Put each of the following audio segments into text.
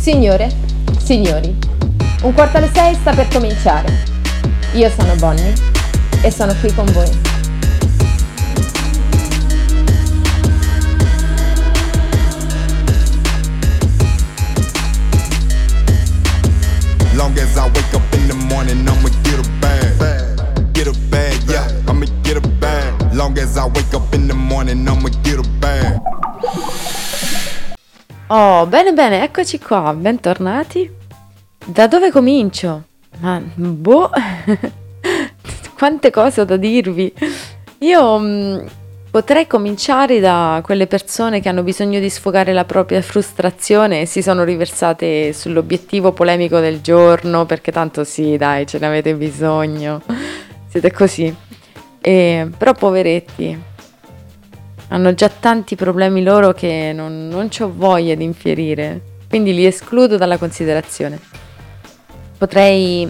Signore, signori, un quarto alle sei sta per cominciare. Io sono Bonnie e sono qui con voi. Long as I wake up in the morning, I'ma get a bag. Get a bag, yeah, I'ma get a bag. Long as I wake up in the morning, I'ma get a bag. Oh, bene bene, eccoci qua, bentornati. Da dove comincio? Ma boh, quante cose ho da dirvi. Io mh, potrei cominciare da quelle persone che hanno bisogno di sfogare la propria frustrazione e si sono riversate sull'obiettivo polemico del giorno, perché tanto sì, dai, ce ne avete bisogno. Siete così. E, però poveretti, hanno già tanti problemi loro che non, non ho voglia di infierire, quindi li escludo dalla considerazione. Potrei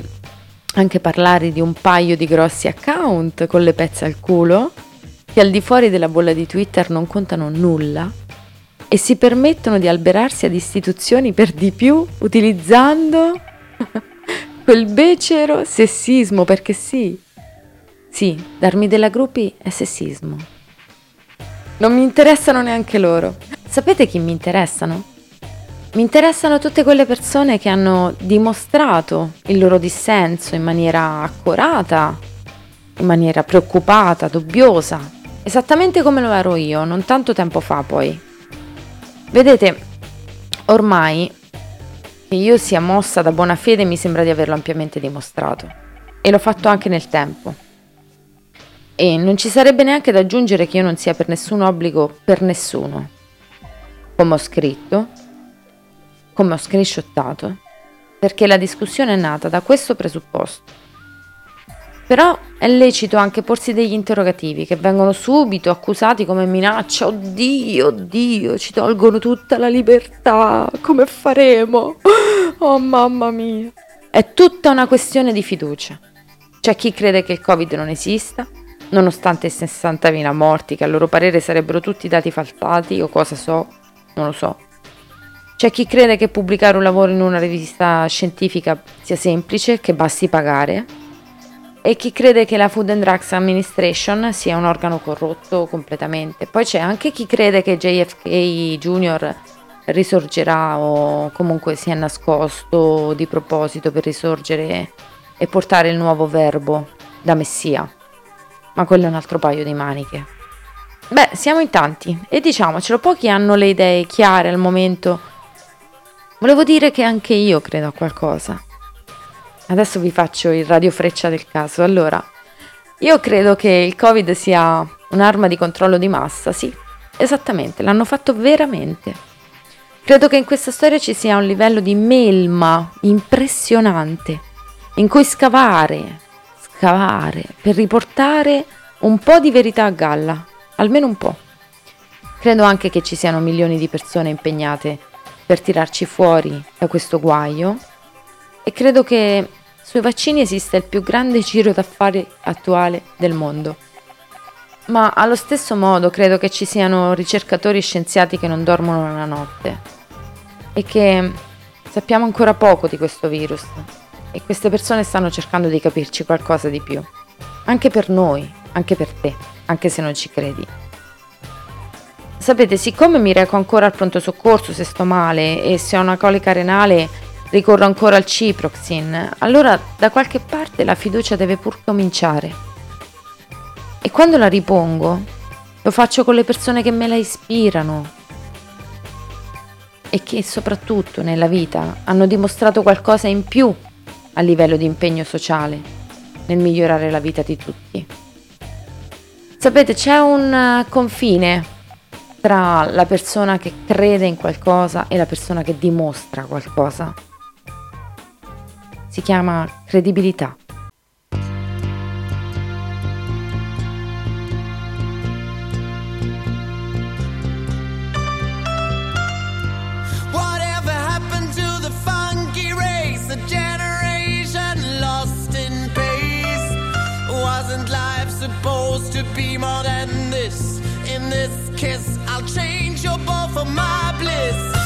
anche parlare di un paio di grossi account con le pezze al culo, che al di fuori della bolla di Twitter non contano nulla e si permettono di alberarsi ad istituzioni per di più utilizzando quel becero sessismo, perché sì, sì, darmi della gruppi è sessismo. Non mi interessano neanche loro. Sapete chi mi interessano? Mi interessano tutte quelle persone che hanno dimostrato il loro dissenso in maniera accurata, in maniera preoccupata, dubbiosa, esattamente come lo ero io, non tanto tempo fa poi. Vedete, ormai che io sia mossa da buona fede mi sembra di averlo ampiamente dimostrato e l'ho fatto anche nel tempo. E non ci sarebbe neanche da aggiungere che io non sia per nessun obbligo per nessuno. Come ho scritto, come ho screenshottato, perché la discussione è nata da questo presupposto. Però è lecito anche porsi degli interrogativi che vengono subito accusati come minaccia. Oddio, oddio, ci tolgono tutta la libertà. Come faremo? Oh mamma mia. È tutta una questione di fiducia. C'è chi crede che il Covid non esista, nonostante i 60.000 morti che a loro parere sarebbero tutti dati falsati o cosa so, non lo so. C'è chi crede che pubblicare un lavoro in una rivista scientifica sia semplice, che basti pagare, e chi crede che la Food and Drugs Administration sia un organo corrotto completamente. Poi c'è anche chi crede che JFK Jr. risorgerà o comunque si è nascosto di proposito per risorgere e portare il nuovo verbo da Messia ma quello è un altro paio di maniche. Beh, siamo in tanti e diciamocelo, pochi hanno le idee chiare al momento. Volevo dire che anche io credo a qualcosa. Adesso vi faccio il radio freccia del caso. Allora, io credo che il Covid sia un'arma di controllo di massa, sì, esattamente, l'hanno fatto veramente. Credo che in questa storia ci sia un livello di melma impressionante, in cui scavare, scavare per riportare un po' di verità a galla, almeno un po'. Credo anche che ci siano milioni di persone impegnate per tirarci fuori da questo guaio e credo che sui vaccini esista il più grande giro d'affari attuale del mondo. Ma allo stesso modo credo che ci siano ricercatori e scienziati che non dormono la notte e che sappiamo ancora poco di questo virus e queste persone stanno cercando di capirci qualcosa di più. Anche per noi, anche per te, anche se non ci credi. Sapete, siccome mi reco ancora al pronto soccorso se sto male e se ho una colica renale ricorro ancora al ciproxin, allora da qualche parte la fiducia deve pur cominciare. E quando la ripongo, lo faccio con le persone che me la ispirano e che soprattutto nella vita hanno dimostrato qualcosa in più a livello di impegno sociale nel migliorare la vita di tutti. Sapete, c'è un eh, confine tra la persona che crede in qualcosa e la persona che dimostra qualcosa. Si chiama credibilità. Kiss. I'll change your ball for my bliss.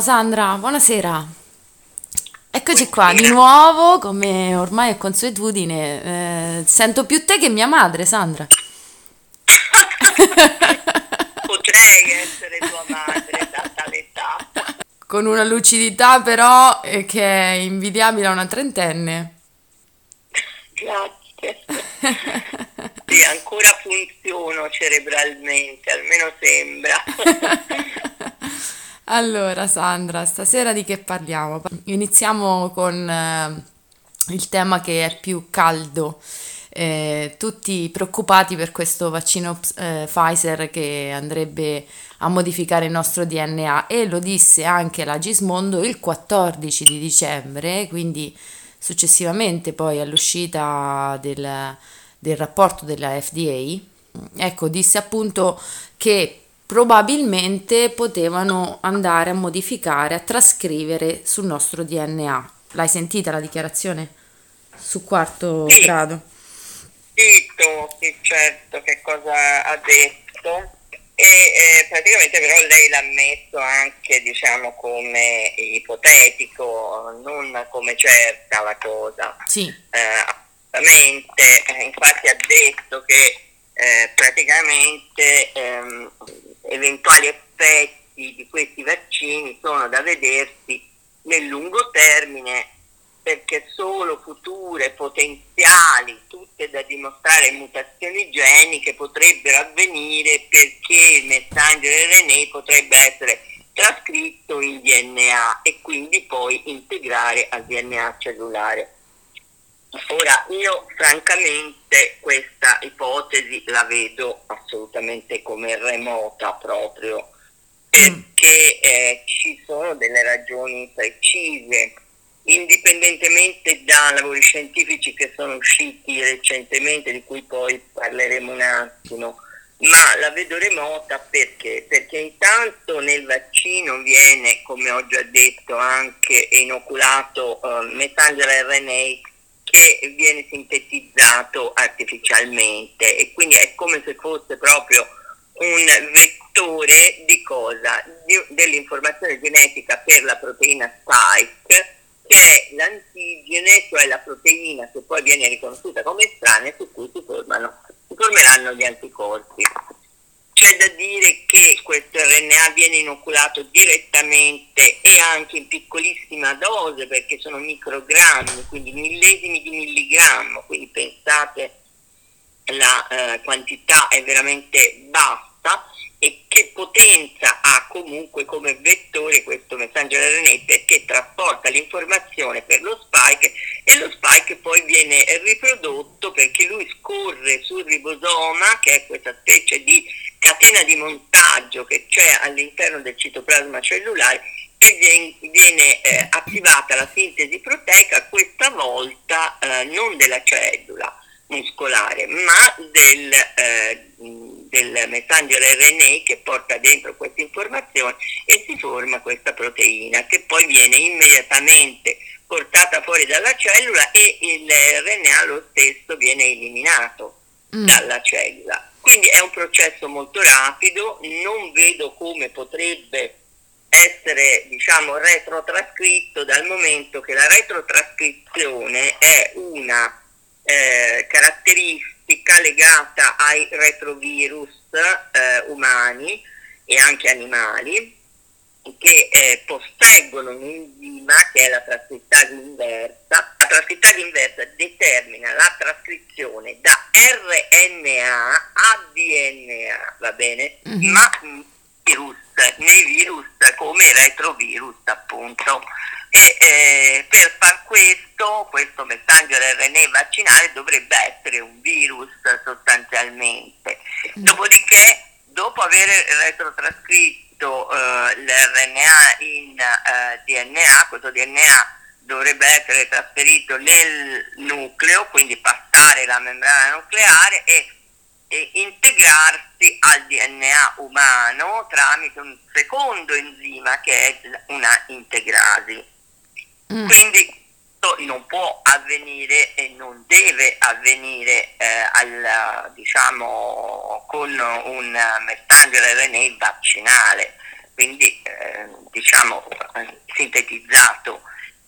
Ciao Sandra, buonasera. Eccoci qua di nuovo, come ormai è consuetudine. eh, sento più te che mia madre, Sandra. Potrei essere tua madre, data l'età. Con una lucidità però eh, che è invidiabile a una trentenne. Grazie. Sì, ancora funziono cerebralmente, almeno sembra. Allora, Sandra, stasera di che parliamo? Iniziamo con eh, il tema che è più caldo. Eh, tutti preoccupati per questo vaccino eh, Pfizer che andrebbe a modificare il nostro DNA e lo disse anche la Gismondo il 14 di dicembre, quindi successivamente poi all'uscita del, del rapporto della FDA. Ecco, disse appunto che probabilmente potevano andare a modificare, a trascrivere sul nostro DNA. L'hai sentita la dichiarazione? Su quarto Sì. grado. Dito, sì, certo, che cosa ha detto. E eh, praticamente però lei l'ha messo anche, diciamo, come ipotetico, non come certa la cosa. Sì, eh, eh, infatti ha detto che eh, praticamente ehm, eventuali effetti di questi vaccini sono da vedersi nel lungo termine perché solo future potenziali, tutte da dimostrare mutazioni geniche potrebbero avvenire perché il messenger RNA potrebbe essere trascritto in DNA e quindi poi integrare al DNA cellulare. Ora, io francamente questa ipotesi la vedo assolutamente come remota proprio, perché eh, ci sono delle ragioni precise, indipendentemente da lavori scientifici che sono usciti recentemente, di cui poi parleremo un attimo, ma la vedo remota perché? Perché intanto nel vaccino viene, come ho già detto, anche inoculato eh, messenger RNA che viene sintetizzato artificialmente e quindi è come se fosse proprio un vettore di cosa? Di- dell'informazione genetica per la proteina spike che è l'antigene, cioè la proteina che poi viene riconosciuta come estranea su cui si, formano, si formeranno gli anticorpi. C'è da dire che questo RNA viene inoculato direttamente e anche in piccolissima dose perché sono microgrammi, quindi millesimi di milligrammo, quindi pensate la eh, quantità è veramente bassa e che potenza ha comunque come vettore questo messenger RNA perché trasporta l'informazione per lo spike e lo spike poi viene riprodotto perché lui scorre sul ribosoma che è questa specie di catena di montaggio che c'è all'interno del citoplasma cellulare e vien- viene eh, attivata la sintesi proteica questa volta eh, non della cellula muscolare, ma del, eh, del messenger RNA che porta dentro questa informazione e si forma questa proteina che poi viene immediatamente portata fuori dalla cellula e il RNA lo stesso viene eliminato Mm. dalla cellula. Quindi è un processo molto rapido, non vedo come potrebbe essere diciamo retrotrascritto dal momento che la retrotrascrizione è una eh, caratteristica legata ai retrovirus eh, umani e anche animali che eh, posseggono un enzima che è la trascrittasi inversa. La trascrittasi inversa determina la trascrizione da RNA a DNA, va bene? Mhm. Ma virus, nei virus come retrovirus appunto. E eh, per far questo, questo messenger RNA vaccinale dovrebbe essere un virus sostanzialmente. Dopodiché, dopo aver retrotrascritto eh, l'RNA in eh, DNA, questo DNA dovrebbe essere trasferito nel nucleo, quindi passare la membrana nucleare e, e integrarsi al DNA umano tramite un secondo enzima che è una integrasi. Mm. Quindi questo non può avvenire e non deve avvenire eh, al, diciamo, con un messenger RNA vaccinale, quindi eh, diciamo sintetizzato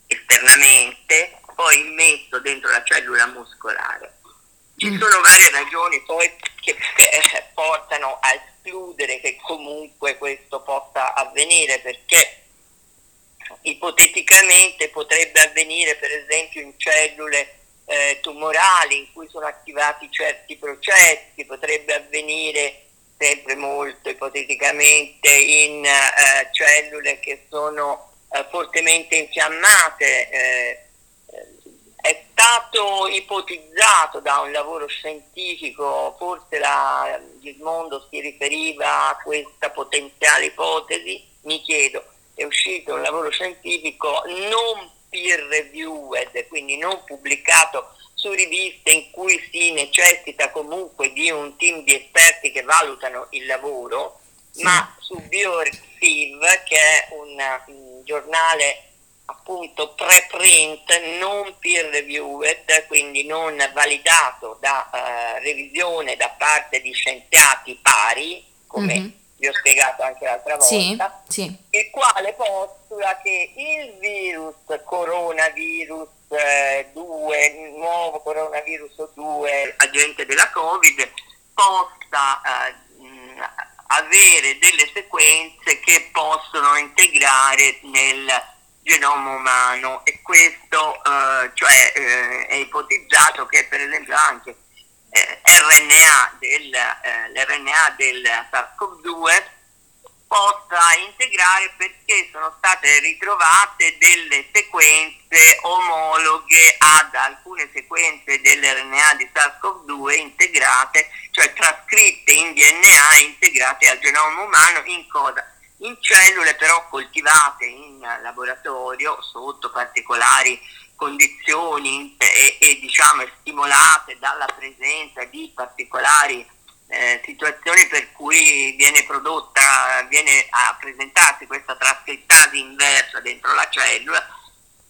esternamente, poi immesso dentro la cellula muscolare. Ci mm. sono varie ragioni poi che eh, portano a escludere che comunque questo possa avvenire perché ipoteticamente potrebbe avvenire per esempio in cellule eh, tumorali in cui sono attivati certi processi, potrebbe avvenire sempre molto ipoteticamente in eh, cellule che sono eh, fortemente infiammate. Eh, è stato ipotizzato da un lavoro scientifico, forse la Gismondo si riferiva a questa potenziale ipotesi, mi chiedo, è uscito un lavoro scientifico non peer reviewed, quindi non pubblicato su riviste in cui si necessita comunque di un team di esperti che valutano il lavoro, sì. ma su BioRxiv, che è un, un giornale appunto preprint non peer reviewed, quindi non validato da uh, revisione da parte di scienziati pari, come mm-hmm vi ho spiegato anche l'altra volta, sì, sì. il quale postula che il virus coronavirus eh, 2, il nuovo coronavirus 2, agente della Covid, possa eh, avere delle sequenze che possono integrare nel genoma umano e questo eh, cioè, eh, è ipotizzato che per esempio anche eh, RNA del, eh, l'RNA del SARS-CoV-2 possa integrare perché sono state ritrovate delle sequenze omologhe ad alcune sequenze dell'RNA di SARS-CoV-2 integrate, cioè trascritte in DNA e integrate al genoma umano in cosa? In cellule però coltivate in laboratorio sotto particolari condizioni e, e diciamo, stimolate dalla presenza di particolari eh, situazioni per cui viene prodotta, viene a questa trascrittasi inversa dentro la cellula.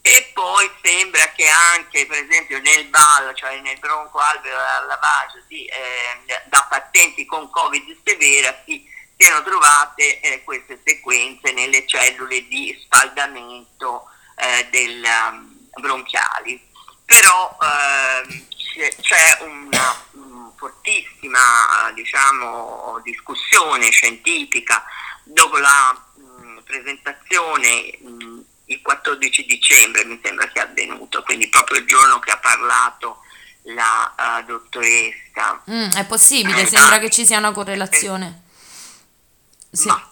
E poi sembra che anche per esempio nel ballo, cioè nel bronco alveolar lavage di, eh, da pazienti con covid severa si siano trovate eh, queste sequenze nelle cellule di spaldamento eh, del, bronchiali, però eh, c'è una um, fortissima diciamo, discussione scientifica dopo la um, presentazione um, il 14 dicembre mi sembra sia avvenuto, quindi proprio il giorno che ha parlato la uh, dottoressa. Mm, è possibile, eh, sembra che ci sia una correlazione. Eh, sì. Ma,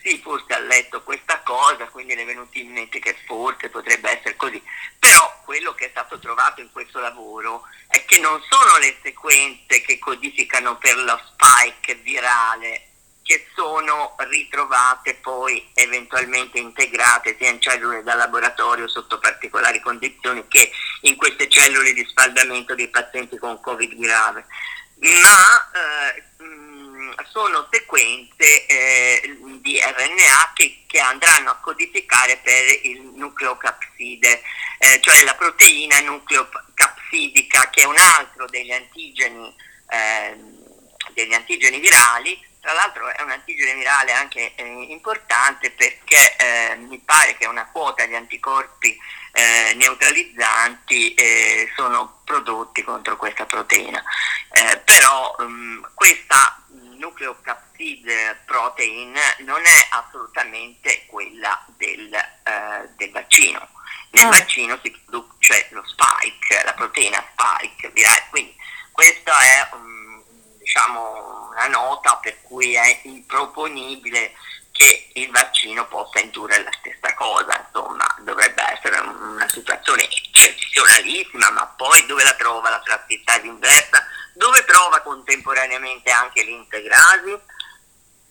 sì, forse ha letto questa cosa, quindi le è venuto in mente che forse potrebbe essere così. Però quello che è stato trovato in questo lavoro è che non sono le sequenze che codificano per lo spike virale che sono ritrovate poi eventualmente integrate sia in cellule da laboratorio sotto particolari condizioni che in queste cellule di spaldamento dei pazienti con covid grave. Ma eh, sono sequenze eh, di RNA che, che, andranno a codificare per il nucleocapside, eh, cioè la proteina nucleocapsidica che è un altro degli antigeni, eh, degli antigeni virali. Tra l'altro è un antigene virale anche eh, importante perché eh, mi pare che una quota di anticorpi eh, neutralizzanti sono prodotti contro questa proteina. però um, questa nucleocapsid protein non è assolutamente quella del, eh, del vaccino. Nel ah. vaccino si produce lo spike, la proteina spike virale, quindi questa è um, diciamo, una nota per cui è improponibile che il vaccino possa indurre la stessa cosa, insomma dovrebbe essere una situazione eccezionalissima, ma poi dove la trova la trascrittasi inversa? Dove trova contemporaneamente anche l'integrasi?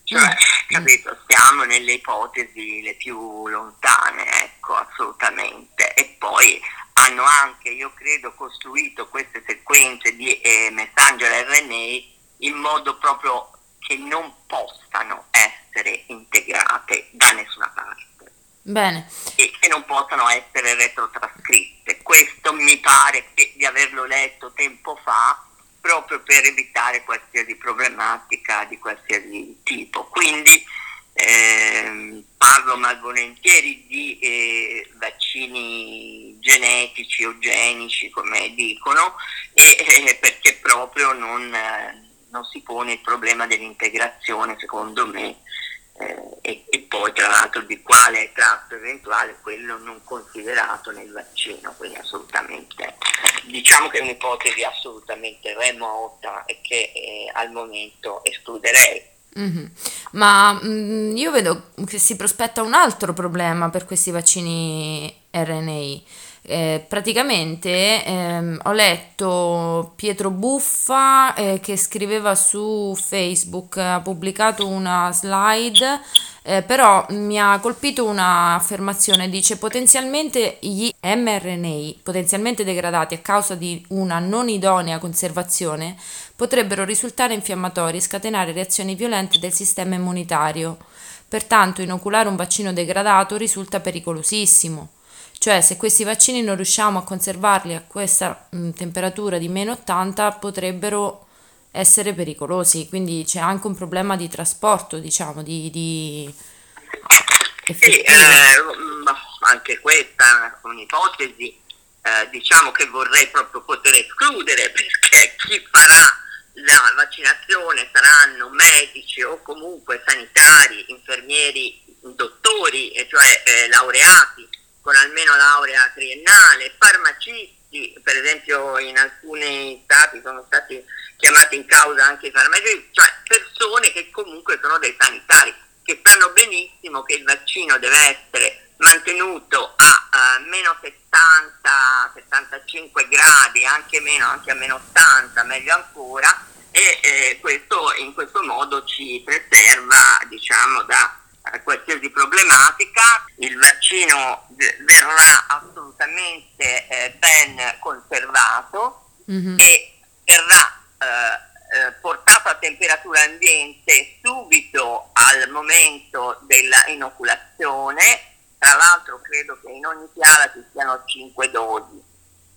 Cioè, mm. capito, stiamo nelle ipotesi le più lontane, ecco, assolutamente. E poi hanno anche, io credo, costruito queste sequenze di eh, messenger RNA in modo proprio che non possano essere integrate da nessuna parte. Bene. E che non possano essere retrotrascritte. Questo mi pare che, di averlo letto tempo fa proprio per evitare qualsiasi problematica di qualsiasi tipo. Quindi eh, ehm, parlo malvolentieri di eh, vaccini genetici o genici, come dicono, e, eh, perché proprio non, eh, non si pone il problema dell'integrazione, secondo me, eh, e, e, poi tra l'altro di quale tratto eventuale quello non considerato nel vaccino, quindi assolutamente diciamo che è un'ipotesi assolutamente remota e che eh, al momento escluderei. Mm-hmm. Ma mh, mm, io vedo che si prospetta un altro problema per questi vaccini RNA eh, praticamente ehm, ho letto Pietro Buffa eh, che scriveva su Facebook, ha pubblicato una slide, eh, però mi ha colpito un'affermazione, dice potenzialmente gli mRNA, potenzialmente degradati a causa di una non idonea conservazione, potrebbero risultare infiammatori e scatenare reazioni violente del sistema immunitario. Pertanto inoculare un vaccino degradato risulta pericolosissimo. Cioè, se questi vaccini non riusciamo a conservarli a questa mh, temperatura di meno 80, potrebbero essere pericolosi. Quindi c'è anche un problema di trasporto, diciamo, di... di sì, eh, anche questa è un'ipotesi, eh, diciamo che vorrei proprio poter escludere perché chi farà la vaccinazione saranno medici o comunque sanitari, infermieri, dottori, cioè eh, laureati con almeno laurea triennale, farmacisti, per esempio in alcuni stati sono stati chiamati in causa anche i farmacisti, cioè persone che comunque sono dei sanitari, che sanno benissimo che il vaccino deve essere mantenuto a, a meno 70, 75 gradi, anche meno, anche a meno 80, meglio ancora, e eh, questo in questo modo ci preserva diciamo, da qualsiasi problematica, il vaccino verrà assolutamente eh, ben conservato mm-hmm. e verrà eh, eh, portato a temperatura ambiente subito al momento della inoculazione, tra l'altro credo che in ogni piala ci siano 5 dosi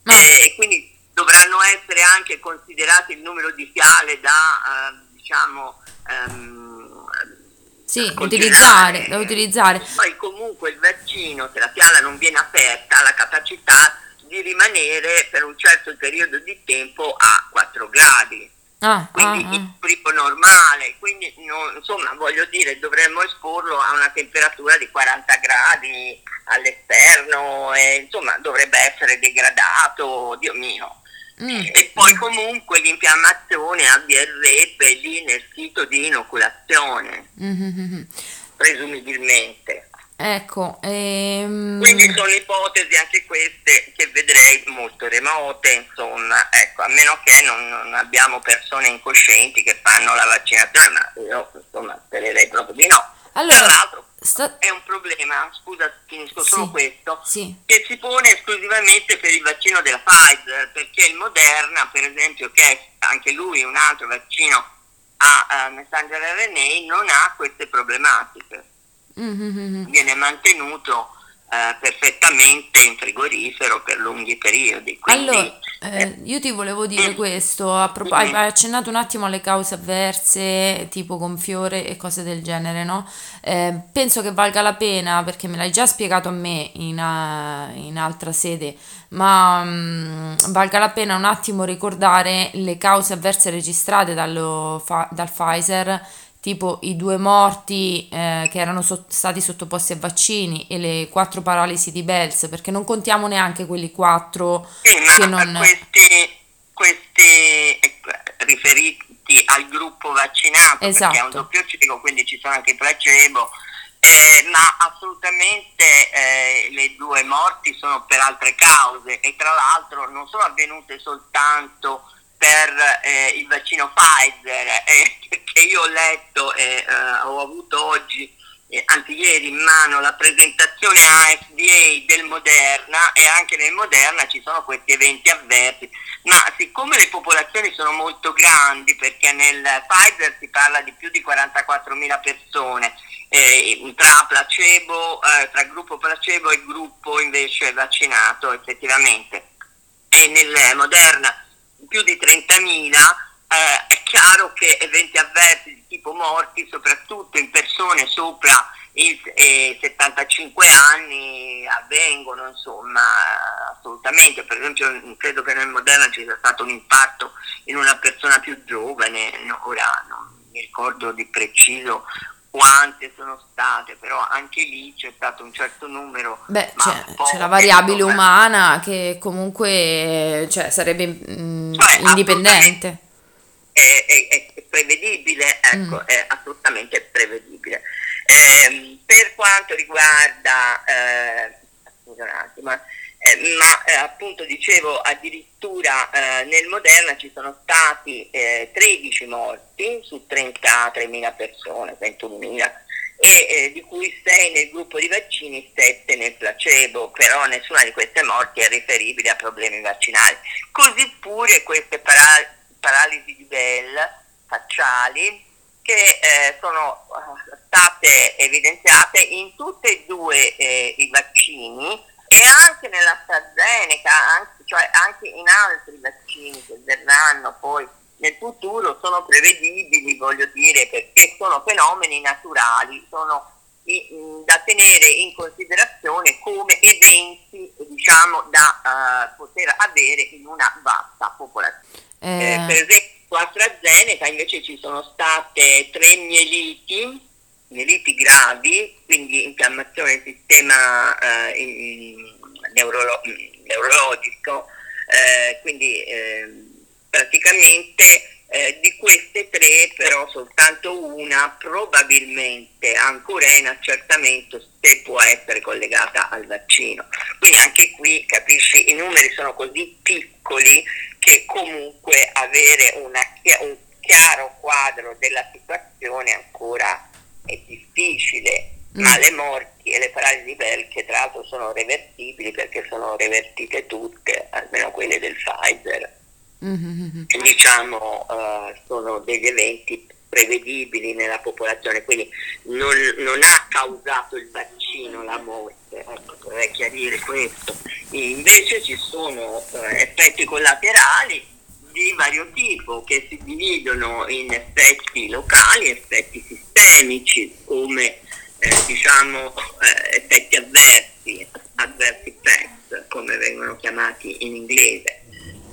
mm. e quindi dovranno essere anche considerati il numero di fiale da eh, diciamo um, sì, utilizzare, da utilizzare. Poi comunque il vaccino, se la fiala non viene aperta, ha la capacità di rimanere per un certo periodo di tempo a 4 gradi. Ah, quindi ah, il primo normale, quindi non, insomma voglio dire dovremmo esporlo a una temperatura di 40 gradi all'esterno e insomma dovrebbe essere degradato, Dio mio. Mm. E poi comunque l'infiammazione avverrebbe lì nel sito di inoculazione, mm-hmm. presumibilmente. Ecco, ehm... quindi sono ipotesi anche queste che vedrei molto remote, insomma, ecco, a meno che non, non abbiamo persone incoscienti che fanno la vaccinazione, ma io insomma spererei proprio di no. Allora, Tra l'altro sta... è un problema, scusa, finisco sì, solo questo, sì. che si pone esclusivamente per il vaccino della Pfizer, perché il Moderna, per esempio, che è anche lui un altro vaccino a uh, messenger RNA, non ha queste problematiche. Mm-hmm. Viene mantenuto uh, perfettamente in frigorifero per lunghi periodi. Quindi, allora, eh, io ti volevo dire questo, pro- hai, accennato un attimo alle cause avverse, tipo gonfiore e cose del genere, no? Eh, penso che valga la pena, perché me l'hai già spiegato a me in, uh, in altra sede, ma um, valga la pena un attimo ricordare le cause avverse registrate dallo, fa- dal Pfizer tipo i due morti eh, che erano so- stati sottoposti a vaccini e le quattro paralisi di Bells, perché non contiamo neanche quelli quattro sì, che non... Questi, questi eh, riferiti al gruppo vaccinato, esatto. perché è un esatto. doppio ciclo, quindi ci sono anche i placebo, eh, ma assolutamente eh, le due morti sono per altre cause e tra l'altro non sono avvenute soltanto per eh, il vaccino Pfizer, eh, che io ho letto e eh, ho avuto oggi, eh, anche ieri in mano, la presentazione a FDA del Moderna e anche nel Moderna ci sono questi eventi avversi, ma siccome le popolazioni sono molto grandi, perché nel Pfizer si parla di più di 44.000 persone, eh, tra placebo, eh, tra gruppo placebo e gruppo invece vaccinato effettivamente, e nel Moderna più di 30.000, eh, chiaro che eventi avversi di tipo morti, soprattutto in persone sopra i eh, 75 anni, avvengono, insomma, assolutamente. Per esempio, credo che nel Moderna ci sia stato un impatto in una persona più giovane, no, ora non mi ricordo di preciso quante sono state, però anche lì c'è stato un certo numero. Beh, c'è, c'è, la variabile insomma, umana che comunque cioè, sarebbe mh, mm, cioè, indipendente. È, è, è, prevedibile, ecco, mm. è assolutamente prevedibile. Eh, per quanto riguarda, eh, scusa un attimo, eh, ma eh, appunto dicevo addirittura eh, nel Moderna ci sono stati 13 eh, morti su 33.000 persone, 21.000 e eh, di cui 6 nel gruppo di vaccini, 7 nel placebo, però nessuna di queste morti è riferibile a problemi vaccinali. Così pure queste paral- paralisi di Bell facciali che eh, sono state evidenziate in tutti e due i vaccini e anche nell'AstraZeneca, anche, cioè anche in altri vaccini che verranno poi nel futuro sono prevedibili, voglio dire, perché sono fenomeni naturali, sono da tenere in considerazione come eventi diciamo, da uh, poter avere in una vasta popolazione. Eh. Eh, per esempio AstraZeneca invece ci sono state tre mieliti mieliti gravi, quindi infiammazione del sistema eh, neurolo- neurologico, eh, quindi eh, praticamente di queste tre però soltanto una probabilmente ancora è in accertamento se può essere collegata al vaccino. Quindi anche qui capisci i numeri sono così piccoli che comunque avere una, un chiaro quadro della situazione ancora è difficile, mm. ma le morti e le paralisi di Bell, che tra l'altro sono reversibili perché sono revertite tutte, almeno quelle del Pfizer, mm-hmm. diciamo uh, sono degli eventi prevedibili nella popolazione, quindi non, non, ha causato il vaccino la morte, ecco, vorrei chiarire questo. Invece ci sono uh, effetti collaterali di vario tipo che si dividono in effetti locali effetti sistemici come eh, diciamo eh, effetti avversi, adverse effects come vengono chiamati in inglese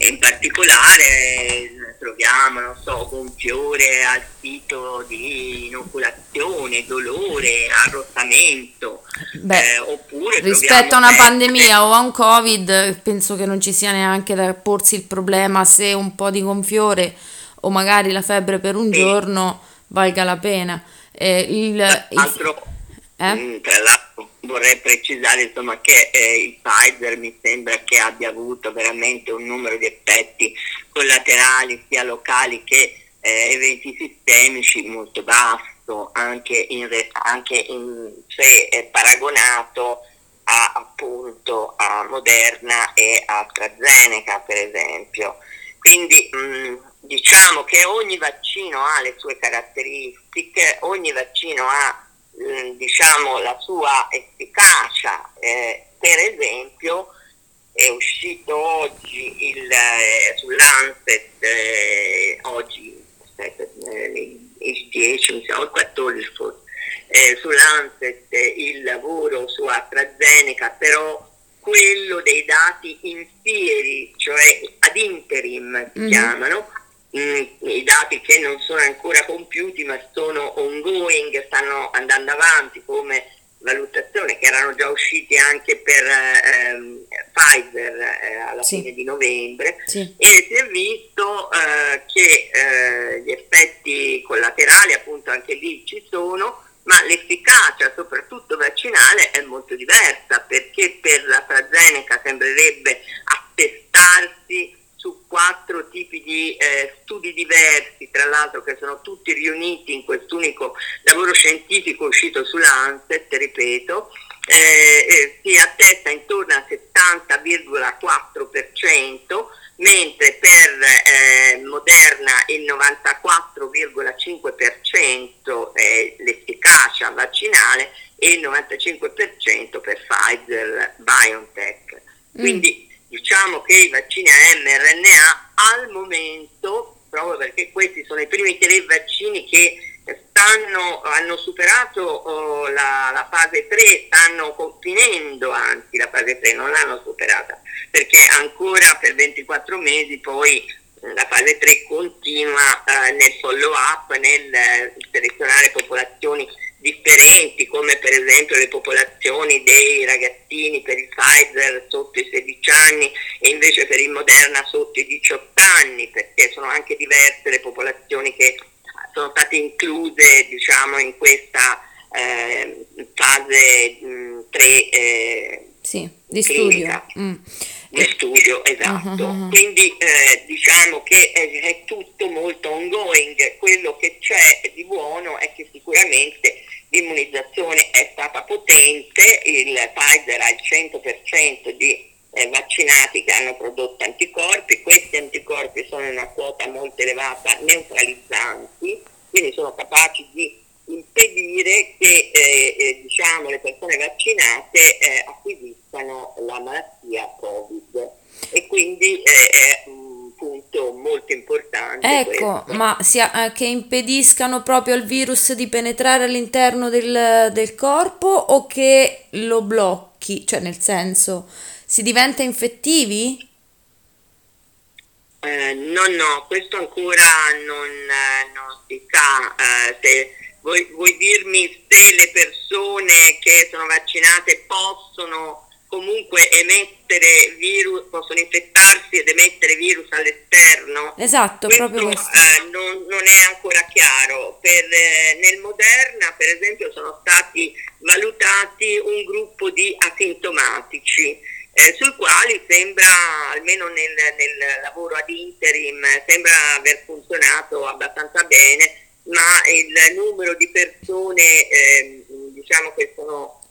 e in particolare troviamo, non so, gonfiore al sito di inoculazione, dolore, arrossamento. Beh, eh, oppure rispetto a una pandemia o a un covid, penso che non ci sia neanche da porsi il problema se un po' di gonfiore o magari la febbre per un sì. giorno valga la pena. Eh, il, Altro, eh? Mm, tra l'altro vorrei precisare insomma, che eh, il Pfizer mi sembra che abbia avuto veramente un numero di effetti collaterali sia locali che eh, eventi sistemici molto basso, anche, in, anche in, se è paragonato a, appunto a Moderna e a AstraZeneca per esempio. Quindi mh, diciamo che ogni vaccino ha le sue caratteristiche, ogni vaccino ha mh, diciamo, la sua efficacia. Eh, per esempio è uscito oggi il, eh, sull'Anset, eh, oggi, aspetta, eh, il 10, mi sa, o il 14 forse, eh, sull'Anset il lavoro su AstraZeneca, però quello dei dati in fieri, cioè ad interim si mm-hmm. chiamano, mm, i dati che non sono ancora compiuti ma sono ongoing, stanno andando avanti come valutazione che erano già usciti anche per ehm, Pfizer eh, alla sì. fine di novembre sì. e si è visto eh, che eh, gli effetti collaterali appunto anche lì ci sono ma l'efficacia soprattutto vaccinale è molto diversa perché per la AstraZeneca sembrerebbe attestarsi su quattro tipi di eh, studi diversi, tra l'altro che sono tutti riuniti in quest'unico lavoro scientifico uscito sull'Anset, ripeto, eh, si attesta intorno al 70,4%, mentre per eh, Moderna il 94,5% è l'efficacia vaccinale e il 95% per Pfizer BioNTech. Mm. Quindi mm diciamo che i vaccini a mRNA al momento proprio perché questi sono i primi tre vaccini che stanno, hanno superato oh, la, la, fase 3, stanno finendo anzi la fase 3, non l'hanno superata, perché ancora per 24 mesi poi la fase 3 continua eh, nel follow up, nel selezionare popolazioni differenti, come per esempio le popolazioni dei ragazzini per il Pfizer sotto i 16 anni e invece per il Moderna sotto i 18 anni, perché sono anche diverse le popolazioni che sono state incluse diciamo, in questa eh, fase mh, 3 eh, sì, di clinica. studio. Mm. Di studio, esatto. Uh-huh. Quindi eh, diciamo che è, è, tutto molto ongoing. Quello che c'è di buono è che sicuramente l'immunizzazione è stata potente, il Pfizer ha il 100% di eh, vaccinati che hanno prodotto anticorpi, questi anticorpi sono in una quota molto elevata neutralizzanti, quindi sono capaci di impedire che eh, eh, diciamo, le persone vaccinate eh, acquisiscano la malattia Covid. E quindi eh, è un punto molto importante. Ecco, questo. ma sia, eh, che impediscano proprio al virus di penetrare all'interno del, del corpo o che lo blocchi, cioè nel senso si diventa infettivi? Eh, no, no, questo ancora non, eh, non si sa. Eh, se, vuoi, vuoi, dirmi se le persone che sono vaccinate possono comunque emettere virus, possono infettarsi ed emettere virus all'esterno? Esatto, questo, proprio questo. Eh, non, non, è ancora chiaro. Per, eh, nel Moderna, per esempio, sono stati valutati un gruppo di asintomatici eh, sui quali sembra, almeno nel, nel, lavoro ad interim, sembra aver funzionato abbastanza bene, ma il numero di persone eh, diciamo che sono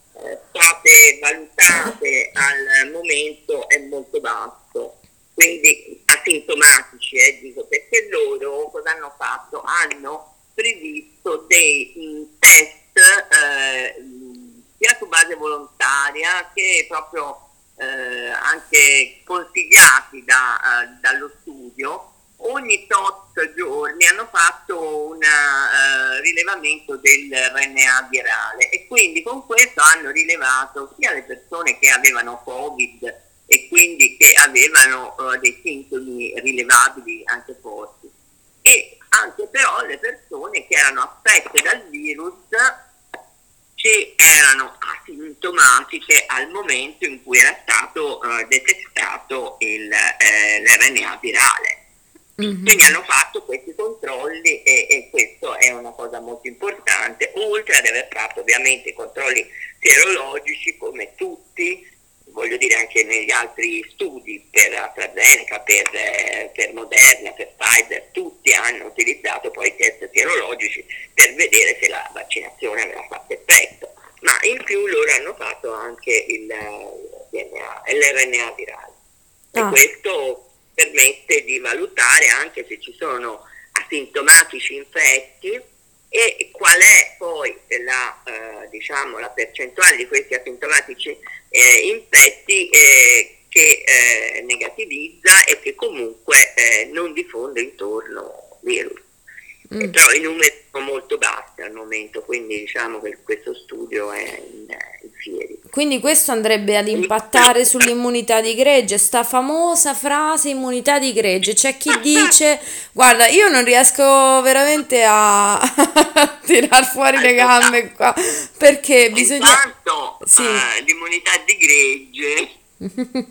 state valutate al momento è molto basso. Quindi asintomatici, eh, dico, perché loro cosa hanno fatto? Hanno previsto dei mh, test eh, sia su base volontaria che proprio eh, anche consigliati da, uh, dallo studio, ogni tot giorni hanno fatto un uh, rilevamento del RNA virale e quindi con questo hanno rilevato sia le persone che avevano Covid e quindi che avevano uh, dei sintomi rilevabili anche forti e anche però le persone che erano affette dal virus che erano asintomatiche al momento in cui era stato uh, detectato il, eh, l'RNA virale. Mm-hmm. Quindi hanno fatto questi controlli e, e questo è una cosa molto importante, oltre ad aver fatto ovviamente i controlli serologici come tutti, voglio dire anche negli altri studi per AstraZeneca, per, per Moderna, per Pfizer, tutti hanno utilizzato poi i test serologici per vedere se la vaccinazione aveva fatto effetto, ma in più loro hanno fatto anche il, DNA, l'RNA virale ah. e questo permette di valutare anche se ci sono asintomatici infetti e qual è poi la, eh, diciamo, la percentuale di questi asintomatici eh, infetti eh, che eh, negativizza e che comunque eh, non diffonde intorno virus. Mm. Però i numeri sono molto bassi al momento, quindi diciamo che questo studio è in, in fieri. Quindi questo andrebbe ad impattare sull'immunità di gregge, sta famosa frase immunità di gregge. C'è chi dice, guarda, io non riesco veramente a tirar fuori le gambe qua, perché bisogna... Intanto sì. uh, l'immunità di gregge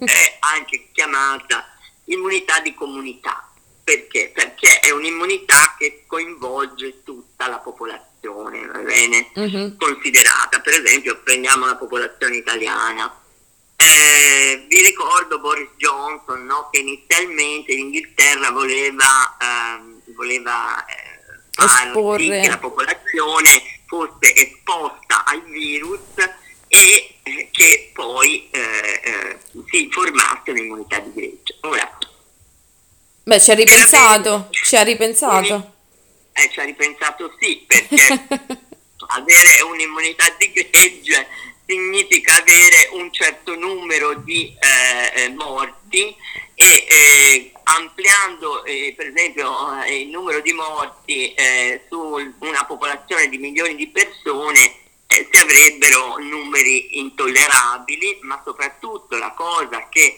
è anche chiamata immunità di comunità perché? Perché è un'immunità che coinvolge tutta la popolazione, va bene? Uh-huh. Considerata, per esempio, prendiamo la popolazione italiana. Eh, vi ricordo Boris Johnson no? che inizialmente l'Inghilterra voleva, ehm, voleva eh, far sì che la popolazione fosse esposta al virus e eh, che poi eh, eh, si formasse un'immunità di gregge. Ora, Beh, ci ha ripensato, ci ha ripensato. Eh, ci ha ripensato sì, perché avere un'immunità di gregge significa avere un certo numero di eh, eh morti e eh, ampliando eh, per esempio eh, il numero di morti eh, su una popolazione di milioni di persone si avrebbero numeri intollerabili, ma soprattutto la cosa che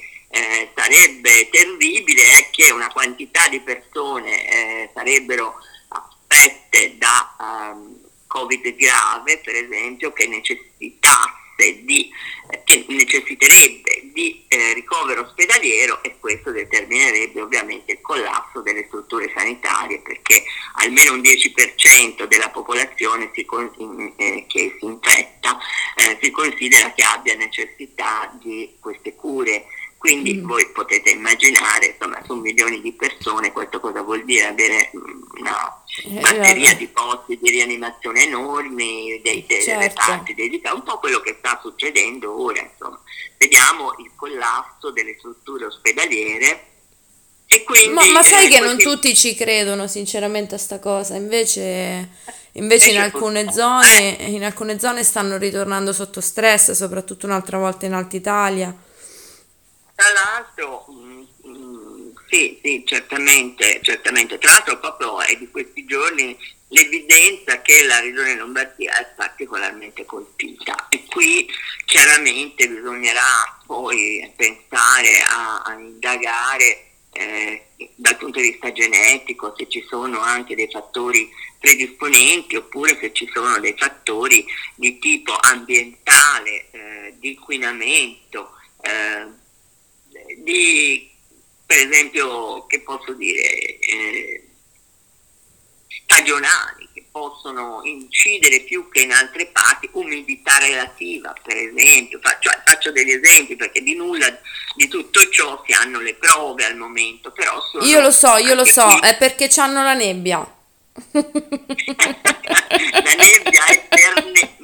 sarebbe terribile è che una quantità di persone sarebbero affette da um, Covid grave, per esempio, che necessitasse di, eh, che necessiterebbe di eh, ricovero ospedaliero e questo determinerebbe ovviamente il collasso delle strutture sanitarie perché almeno un 10% della popolazione si, eh, che si infetta eh, si considera che abbia necessità di queste cure quindi mm. voi potete immaginare, insomma, su milioni di persone questo cosa vuol dire avere una batteria eh, di posti di rianimazione enormi, dei, dei certo. reparti dedicati, un po' quello che sta succedendo ora, insomma. Vediamo il collasso delle strutture ospedaliere e quindi, ma, ma, sai eh, che non tutti ci credono sinceramente a sta cosa, invece, invece in, alcune zone, in alcune zone stanno ritornando sotto stress, soprattutto un'altra volta in Alta Italia. Tra l'altro, sì, sì, certamente, certamente. Tra l'altro proprio è di questi giorni l'evidenza che la regione Lombardia è particolarmente colpita e qui chiaramente bisognerà poi pensare a, a indagare eh, dal punto di vista genetico se ci sono anche dei fattori predisponenti oppure se ci sono dei fattori di tipo ambientale, eh, di inquinamento. Eh, di, per esempio, che posso dire, eh, stagionali, che possono incidere più che in altre parti, umidità relativa, per esempio, faccio, faccio degli esempi perché di nulla di tutto ciò si hanno le prove al momento, però Io lo so, io lo so, qui. è perché hanno la nebbia. la nebbia è permeante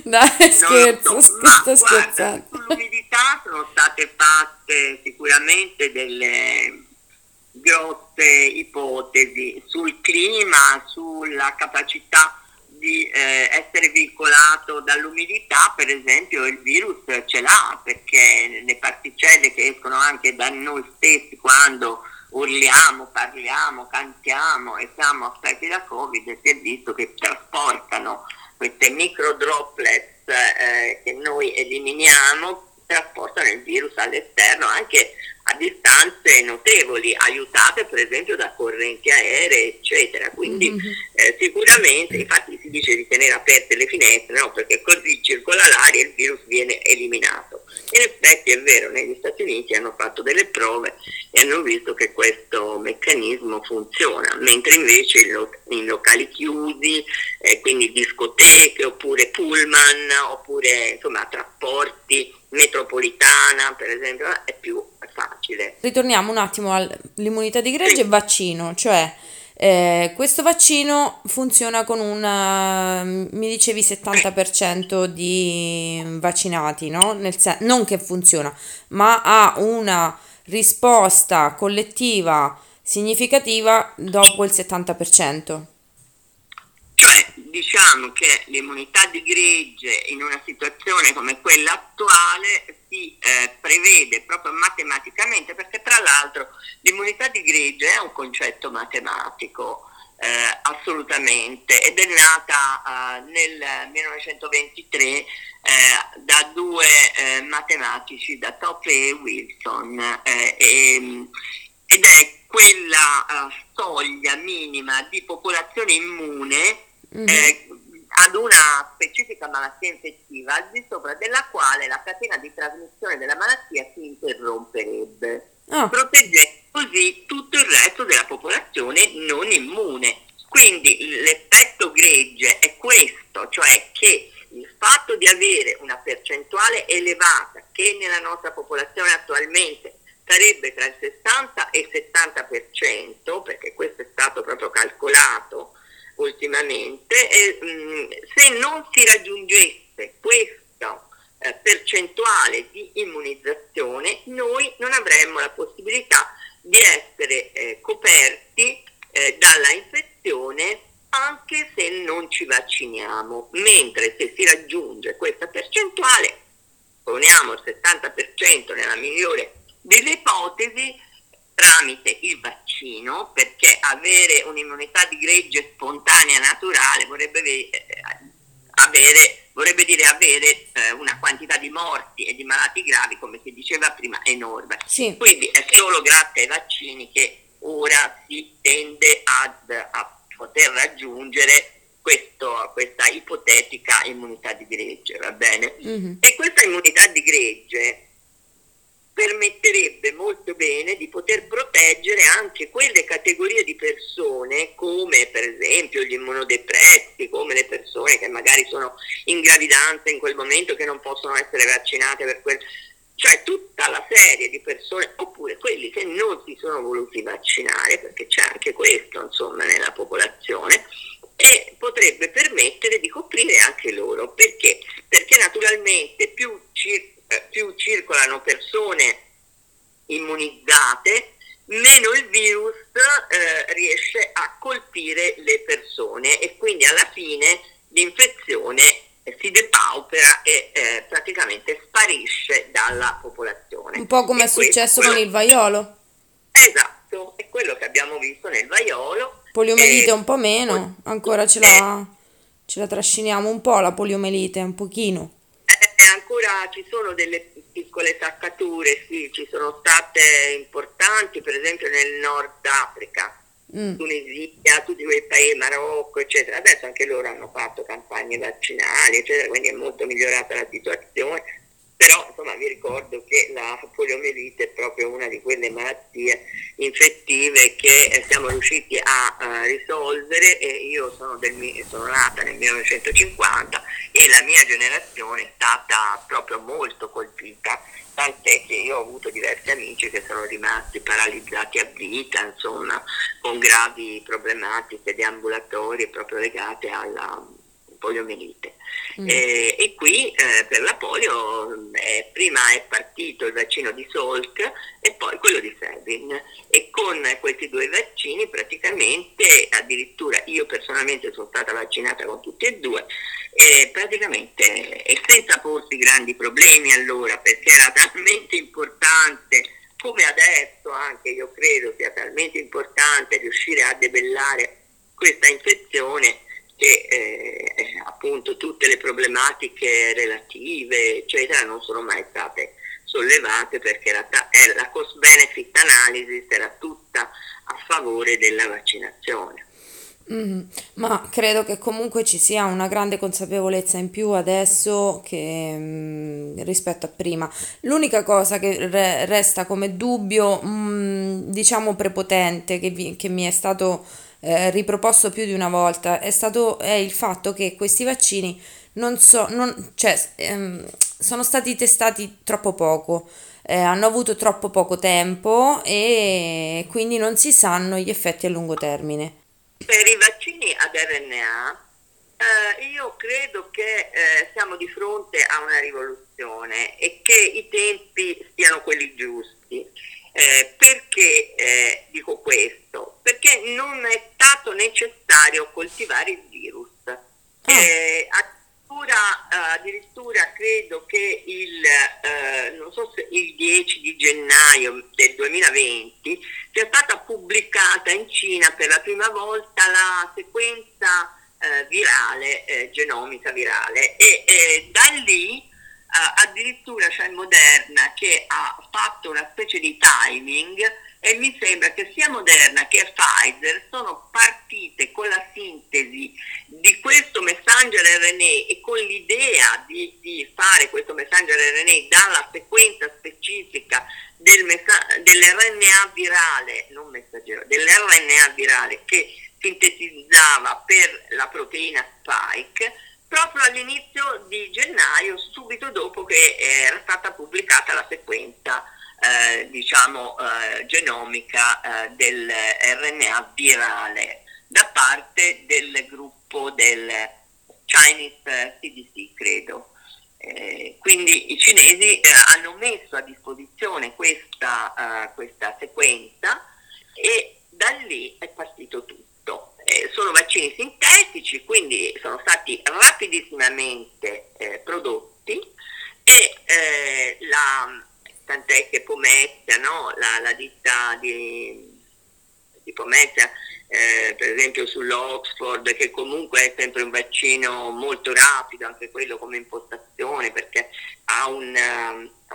dai scherzo, so, sto scherzando sull'umidità sono state fatte sicuramente delle grosse ipotesi sul clima sulla capacità di eh, essere vincolato dall'umidità, per esempio il virus ce l'ha perché le particelle che escono anche da noi stessi quando urliamo, parliamo, cantiamo e siamo affetti da Covid, si è visto che trasportano queste micro droplets eh, che noi eliminiamo, trasportano il virus all'esterno anche a distanze notevoli, aiutate per esempio da correnti aeree, eccetera. Quindi mm-hmm. eh, sicuramente, infatti si dice di tenere aperte le finestre, no? perché così circola l'aria e il virus viene eliminato. In effetti è vero, negli Stati Uniti hanno fatto delle prove e hanno visto che questo meccanismo funziona, mentre invece in, lo- in locali chiusi, eh, quindi discoteche oppure pullman, oppure insomma trasporti, metropolitana per esempio, è più facile. Ritorniamo un attimo all'immunità di gregge sì. e vaccino, cioè eh, questo vaccino funziona con un, uh, mi dicevi 70% di vaccinati, no? Nel sen- non che funziona, ma ha una risposta collettiva significativa dopo il 70%. Diciamo che l'immunità di gregge in una situazione come quella attuale si eh, prevede proprio matematicamente, perché tra l'altro l'immunità di gregge è un concetto matematico. Eh, assolutamente ed è nata eh, nel 1923 eh, da due eh, matematici, da Tople e Wilson eh, e, ed è quella soglia minima di popolazione immune mm-hmm. eh, ad una specifica malattia infettiva al di sopra della quale la catena di trasmissione della malattia si interromperebbe, oh. proteggendo così tutto il resto della popolazione non immune. Quindi l'effetto gregge è questo, cioè che il fatto di avere una percentuale elevata che nella nostra popolazione attualmente sarebbe tra il 60 e il 70%, perché questo è stato proprio calcolato ultimamente, e, mh, mm, se non si raggiungesse questa eh, percentuale di immunizzazione, noi non avremmo la possibilità di essere eh, coperti eh, dalla infezione anche se non ci vacciniamo, mentre se si raggiunge questa percentuale, poniamo il 70% nella migliore delle ipotesi tramite il vaccino, perché avere un'immunità di gregge spontanea naturale vorrebbe, eh, avere, vorrebbe dire avere eh, una quantità di morti e di malati gravi, come si diceva prima, enorme. Sì. Quindi è solo grazie ai vaccini che ora si tende ad, a poter raggiungere questo, questa ipotetica immunità di gregge, va bene? Mm-hmm. E questa immunità di gregge permetterebbe molto bene di poter proteggere anche quelle categorie di persone come per esempio gli immunodepressi, come le persone che magari sono in gravidanza in quel momento che non possono essere vaccinate per quel cioè tutta la serie di persone, oppure quelli che non si sono voluti vaccinare, perché c'è anche questo insomma nella popolazione, e potrebbe permettere di coprire anche loro. Perché? Perché naturalmente circolano persone immunizzate, meno il virus eh, riesce a colpire le persone e quindi alla fine l'infezione si depaupera e eh, praticamente sparisce dalla popolazione. Un po' come e è successo con il vaiolo. Esatto, è quello che abbiamo visto nel vaiolo. Poliomelite e... un po' meno, ancora ce la, ce la trasciniamo un po' la poliomelite, un pochino. Eh, ancora ci sono delle piccole saccature, sì, ci sono state importanti, per esempio nel Nord Africa mm. Tunisia, tutti quei paesi, Marocco, eccetera. Adesso anche loro hanno fatto campagne vaccinali, eccetera, quindi è molto migliorata la situazione. Però insomma vi ricordo che la poliomielite è proprio una di quelle malattie infettive che eh, siamo riusciti a uh, risolvere e io sono, del, sono nata nel 1950 e la mia generazione è stata proprio molto colpita tant'è che io ho avuto diversi amici che sono rimasti paralizzati a vita, insomma, con gravi problematiche di ambulatori proprio legate alla poliomielite. Mm. E, e, qui eh, per la polio eh, prima è partito il vaccino di Salk e poi quello di Sabin e con questi due vaccini praticamente addirittura io personalmente sono stata vaccinata con tutti e due e praticamente e senza porsi grandi problemi allora perché era talmente importante come adesso anche io credo sia talmente importante riuscire a debellare questa infezione che eh, appunto tutte le problematiche relative eccetera non sono mai state sollevate perché la, eh, la cost benefit analysis era tutta a favore della vaccinazione. Mm, ma credo che comunque ci sia una grande consapevolezza in più adesso che, mm, rispetto a prima. L'unica cosa che re- resta come dubbio, mm, diciamo prepotente, che, vi- che mi è stato eh, riproposto più di una volta, è, stato, è il fatto che questi vaccini non so, non, cioè, ehm, sono stati testati troppo poco. Eh, hanno avuto troppo poco tempo e quindi non si sanno gli effetti a lungo termine. Per i vaccini ad RNA eh, io credo che eh, siamo di fronte a una rivoluzione e che i tempi siano quelli giusti. Eh, perché eh, dico questo? Perché non è stato necessario coltivare il virus. Ah. Eh, addirittura, addirittura, credo che il, eh, non so se il 10 di gennaio del 2020 sia stata pubblicata in Cina per la prima volta la sequenza eh, virale, eh, genomica virale e eh, da lì Uh, addirittura c'è Moderna che ha fatto una specie di timing e mi sembra che sia Moderna che Pfizer sono partite con la sintesi di questo messenger RNA e con l'idea di, di fare questo messenger RNA dalla sequenza specifica del messa- dell'RNA virale, non messaggero, dell'RNA virale che sintetizzava per la proteina spike proprio all'inizio di gennaio, subito dopo che era stata pubblicata la sequenza eh, diciamo, eh, genomica eh, del RNA virale da parte del gruppo del Chinese CDC, credo. Eh, quindi i cinesi eh, hanno messo a disposizione questa, questa, sequenza e da lì è partito tutto. Eh, sono vaccini sintetici, quindi sono stati rapidissimamente prodotti e la, tant'è che Pomezia, no? la, la ditta di, di Pomezia, eh, per esempio sull'Oxford, che comunque è sempre un vaccino molto rapido, anche quello come impostazione, perché ha un,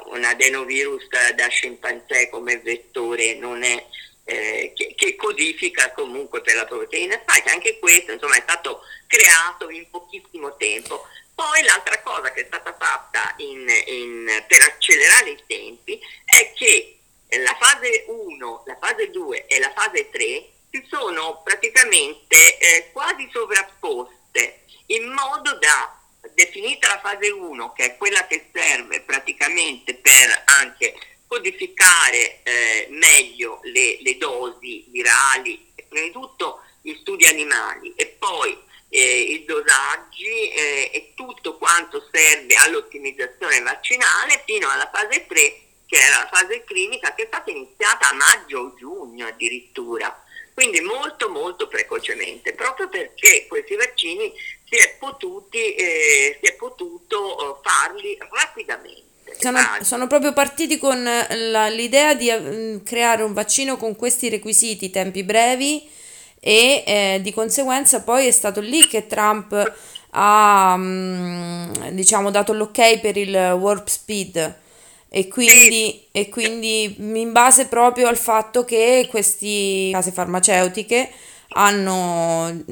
un adenovirus da scimpanzé come vettore, non è eh, che, che, codifica comunque per la proteina spike. Anche questo insomma, è stato creato in pochissimo tempo. Poi l'altra cosa che è stata fatta in, in, per accelerare i tempi è che la fase 1, la fase 2 e la fase 3 si sono praticamente eh, quasi sovrapposte in modo da definita la fase 1, che è quella che serve praticamente per anche codificare eh, meglio le, le, dosi virali, prima di tutto gli studi animali e poi eh, i dosaggi eh, e tutto quanto serve all'ottimizzazione vaccinale fino alla fase 3 che era la fase clinica che è stata iniziata a maggio o giugno addirittura quindi molto molto precocemente, proprio perché questi vaccini si è, potuti, eh, si è potuto eh, farli rapidamente. Sono, sono, proprio partiti con la, l'idea di uh, creare un vaccino con questi requisiti, tempi brevi e eh, di conseguenza poi è stato lì che Trump ha um, diciamo, dato l'ok per il warp speed. E quindi, e quindi in base proprio al fatto che queste case farmaceutiche hanno,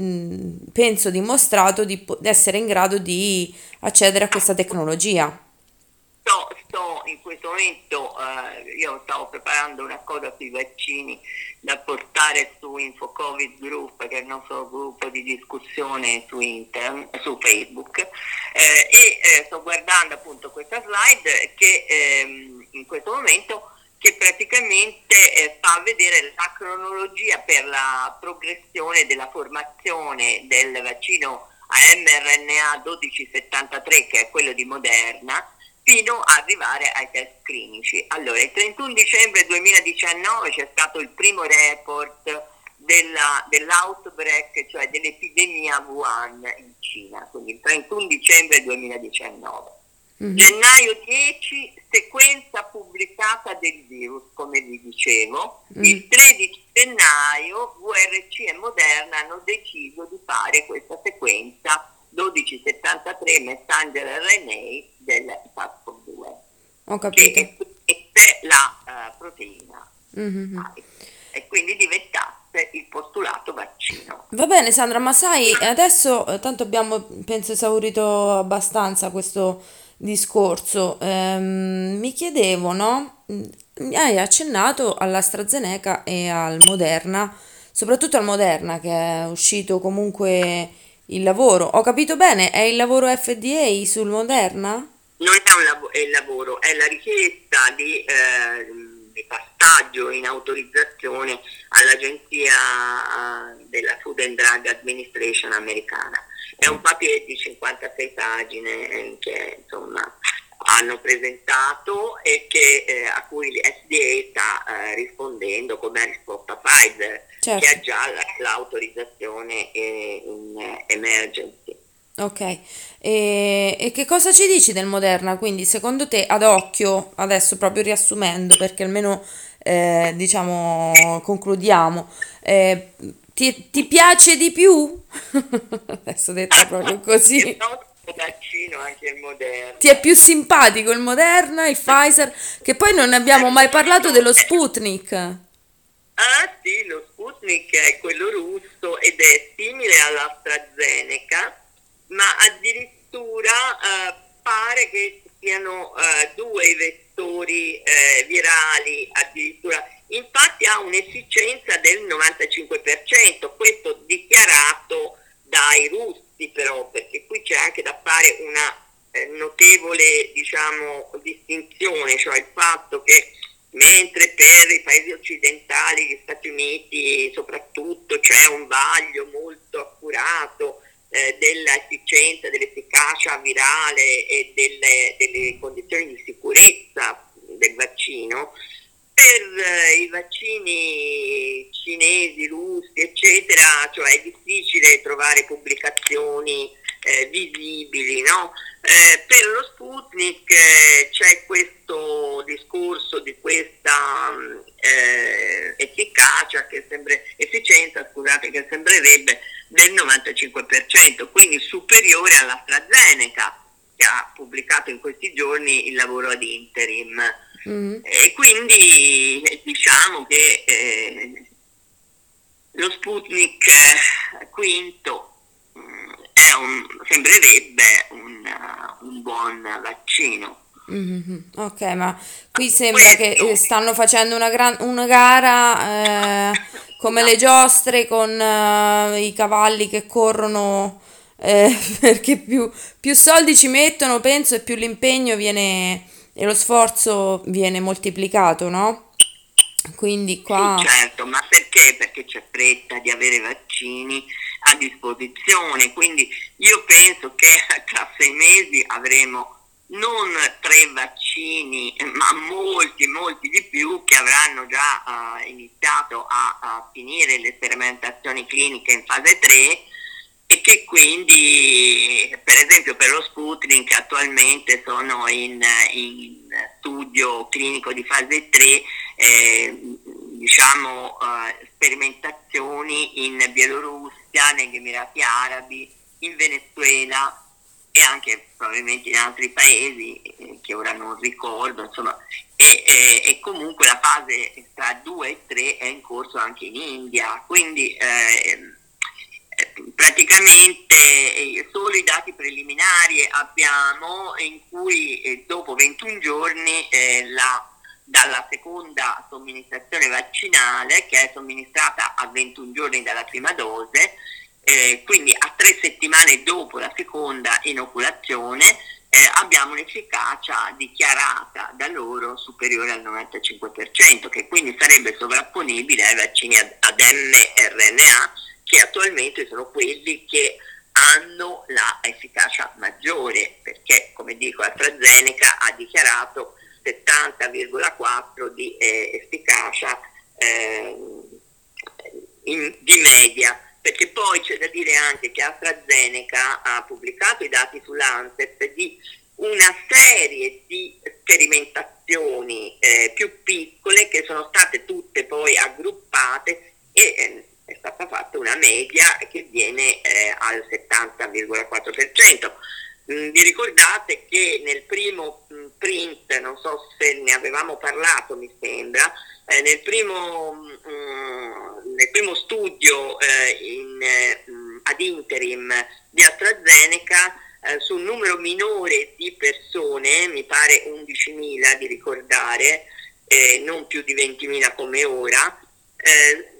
penso, dimostrato di, di essere in grado di accedere a questa tecnologia. Sto, sto in questo momento, eh, io stavo preparando una cosa sui vaccini da portare su InfoCovid Group, che è il nostro gruppo di discussione su, internet, su Facebook, eh, e eh, sto guardando appunto questa slide che ehm, in questo momento che praticamente eh, fa vedere la cronologia per la progressione della formazione del vaccino a mRNA 1273, che è quello di Moderna, fino ad arrivare ai test clinici. Allora, il 31 dicembre 2019 c'è stato il primo report della, dell'outbreak, cioè dell'epidemia Wuhan in Cina, quindi il 31 dicembre 2019. Mm-hmm. Gennaio 10, sequenza pubblicata del virus, come vi dicevo. Mm-hmm. Il 13 gennaio VRC e Moderna hanno deciso di fare questa sequenza 1273 messenger RNA del SARS-CoV-2. Ho capito. Che è la uh, proteina. Mm-hmm. E quindi diventasse il postulato vaccino. Va bene Sandra, ma sai, adesso eh, tanto abbiamo, penso, esaurito abbastanza questo discorso. Ehm, mi chiedevo, no? Mi hai accennato all'AstraZeneca e al Moderna, soprattutto al Moderna che è uscito comunque il lavoro. Ho capito bene, è il lavoro FDA sul Moderna? Non è, un lav- è il lavoro, è la richiesta di, eh, di passaggio in autorizzazione all'Agenzia eh, della Food and Drug Administration americana. È un papier di 56 pagine eh, che insomma hanno presentato e che, eh, a cui l'FDA sta eh, rispondendo come ha risposto a Pfizer certo. che ha già l'autorizzazione in emergency. Ok, e, e, che cosa ci dici del Moderna? Quindi secondo te ad occhio, adesso proprio riassumendo perché almeno eh, diciamo concludiamo, eh, ti, ti, piace di più? adesso detto proprio così. vaccino anche il Moderna. Ti è più simpatico il Moderna, il Pfizer, che poi non abbiamo mai parlato dello Sputnik. Ah sì, lo Sputnik è quello russo ed è simile all'AstraZeneca, ma addirittura eh, pare che siano eh, due i vettori eh, virali, addirittura. Infatti ha un'efficienza del 95%, questo dichiarato dai russi però, perché qui c'è anche da fare una eh, notevole diciamo, distinzione, cioè il fatto che mentre per i paesi occidentali, gli Stati Uniti soprattutto, c'è un vaglio molto accurato eh, dell'efficienza, dell'efficacia virale e delle, delle, condizioni di sicurezza del vaccino, per eh, i vaccini cinesi, russi, eccetera, cioè è difficile trovare pubblicazioni eh, visibili, no? Eh, per lo Sputnik eh, c'è questo discorso di questa mm, eh, efficacia, che sempre, efficienza, scusate, che sembrerebbe del 95%, quindi superiore all'AstraZeneca che ha pubblicato in questi giorni il lavoro ad interim. Mm. E quindi eh, diciamo che eh, lo Sputnik quinto un, sembrerebbe un, un, buon vaccino. Mm-hmm. Ok, ma qui sembra che eh, stanno facendo una, gran, una gara eh, come le giostre con uh, i cavalli che corrono eh, perché più, più, soldi ci mettono, penso, e più l'impegno viene e lo sforzo viene moltiplicato, no? Quindi qua... Sì, certo, ma perché? Perché c'è fretta di avere vaccini a disposizione, quindi io penso che tra sei mesi avremo non tre vaccini, ma molti, molti di più che avranno già uh, iniziato a, a, finire le sperimentazioni cliniche in fase 3 e che quindi, per esempio per lo Sputnik attualmente sono in, in studio clinico di fase 3 eh, diciamo, uh, sperimentazioni in Bielorussia, negli Emirati Arabi, in Venezuela e anche probabilmente in altri paesi eh, che ora non ricordo, insomma, e, e, e, comunque la fase tra 2 e 3 è in corso anche in India, quindi eh, eh praticamente eh, solo i dati preliminari abbiamo in cui eh, dopo 21 giorni la dalla seconda somministrazione vaccinale che è somministrata a 21 giorni dalla prima dose, eh, quindi a tre settimane dopo la seconda inoculazione eh, abbiamo un'efficacia dichiarata da loro superiore al 95%, che quindi sarebbe sovrapponibile ai vaccini ad, mRNA che attualmente sono quelli che hanno la efficacia maggiore, perché come dico AstraZeneca ha dichiarato 70,4 di eh, efficacia eh, in, di media, perché poi c'è da dire anche che AstraZeneca ha pubblicato i dati sull'ANSEP di una serie di sperimentazioni eh, più piccole che sono state tutte poi aggruppate e eh, è stata fatta una media che viene eh, al 70,4%. Mm, vi ricordate che nel primo mm, print, non so se ne avevamo parlato mi sembra, eh, nel, primo, mm, nel, primo, studio eh, in, eh, ad interim di AstraZeneca eh, su un numero minore di persone, mi pare 11.000 di ricordare, non più di 20.000 come ora, eh,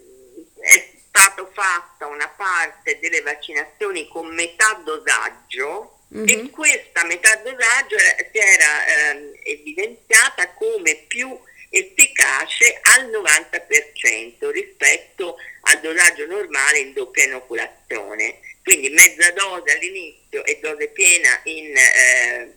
è stata fatta una parte delle vaccinazioni con metà dosaggio Mm-hmm. E questa metà dosaggio si era eh, evidenziata come più efficace al 90% rispetto al dosaggio normale in doppia inoculazione. Quindi mezza dose all'inizio e dose piena in eh,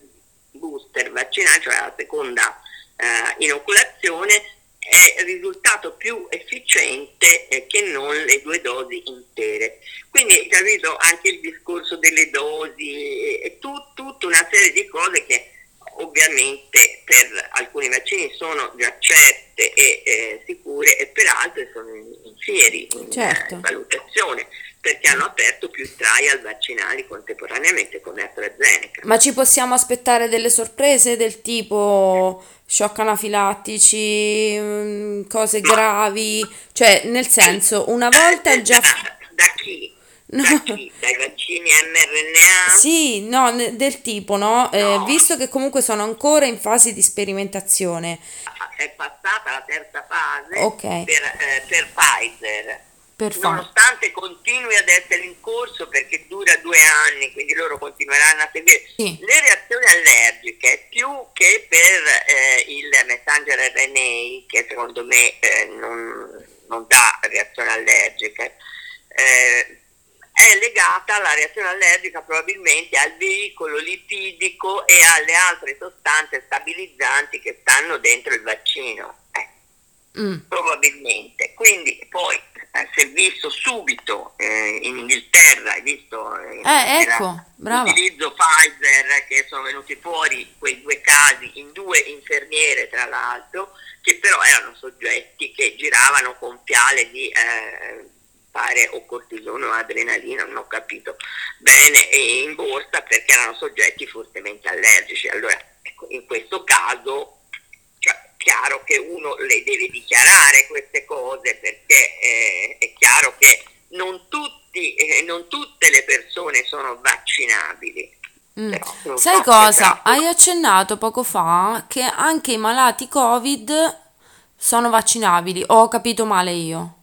booster vaccinale, cioè la seconda eh, inoculazione, è risultato più efficiente eh, che non le due dosi intere. Quindi capito anche il discorso delle dosi e tu, tutta una serie di cose che ovviamente per alcuni vaccini sono già certe e eh, sicure e per altri sono in, in fieri, in certo. valutazione perché hanno aperto più trial vaccinali contemporaneamente con AstraZeneca. Ma ci possiamo aspettare delle sorprese del tipo shock anafilattici, mm, cose Ma, gravi? Cioè, nel senso, una volta eh, già... Da, da chi? No. Da chi? Dai vaccini mRNA? Sì, no, del tipo, no? Eh, no. Eh, visto che comunque sono ancora in fase di sperimentazione. È passata la terza fase okay. per, eh, per Pfizer nonostante continui ad essere in corso perché dura due anni, quindi loro continueranno a seguire. Sì. Le reazioni allergiche, più che per eh, il messenger RNA, che secondo me eh, non, non, dà reazioni allergiche, eh, è legata alla reazione allergica probabilmente al veicolo lipidico e alle altre sostanze stabilizzanti che stanno dentro il vaccino. Eh. Mm. Probabilmente. Quindi poi si è visto subito eh, in Inghilterra, hai visto? Eh, eh ecco. L'utilizzo Pfizer che sono venuti fuori quei due casi in due infermiere tra l'altro, che però erano soggetti che giravano con piale di eh, pare o cortisone o adrenalina, non ho capito bene, in borsa perché erano soggetti fortemente allergici. Allora, ecco, in questo caso chiaro che uno le deve dichiarare queste cose perché eh, è chiaro che non, tutti, eh, non tutte le persone sono vaccinabili. Mm. Sai so cosa? Hai accennato poco fa che anche i malati Covid sono vaccinabili. O ho capito male io?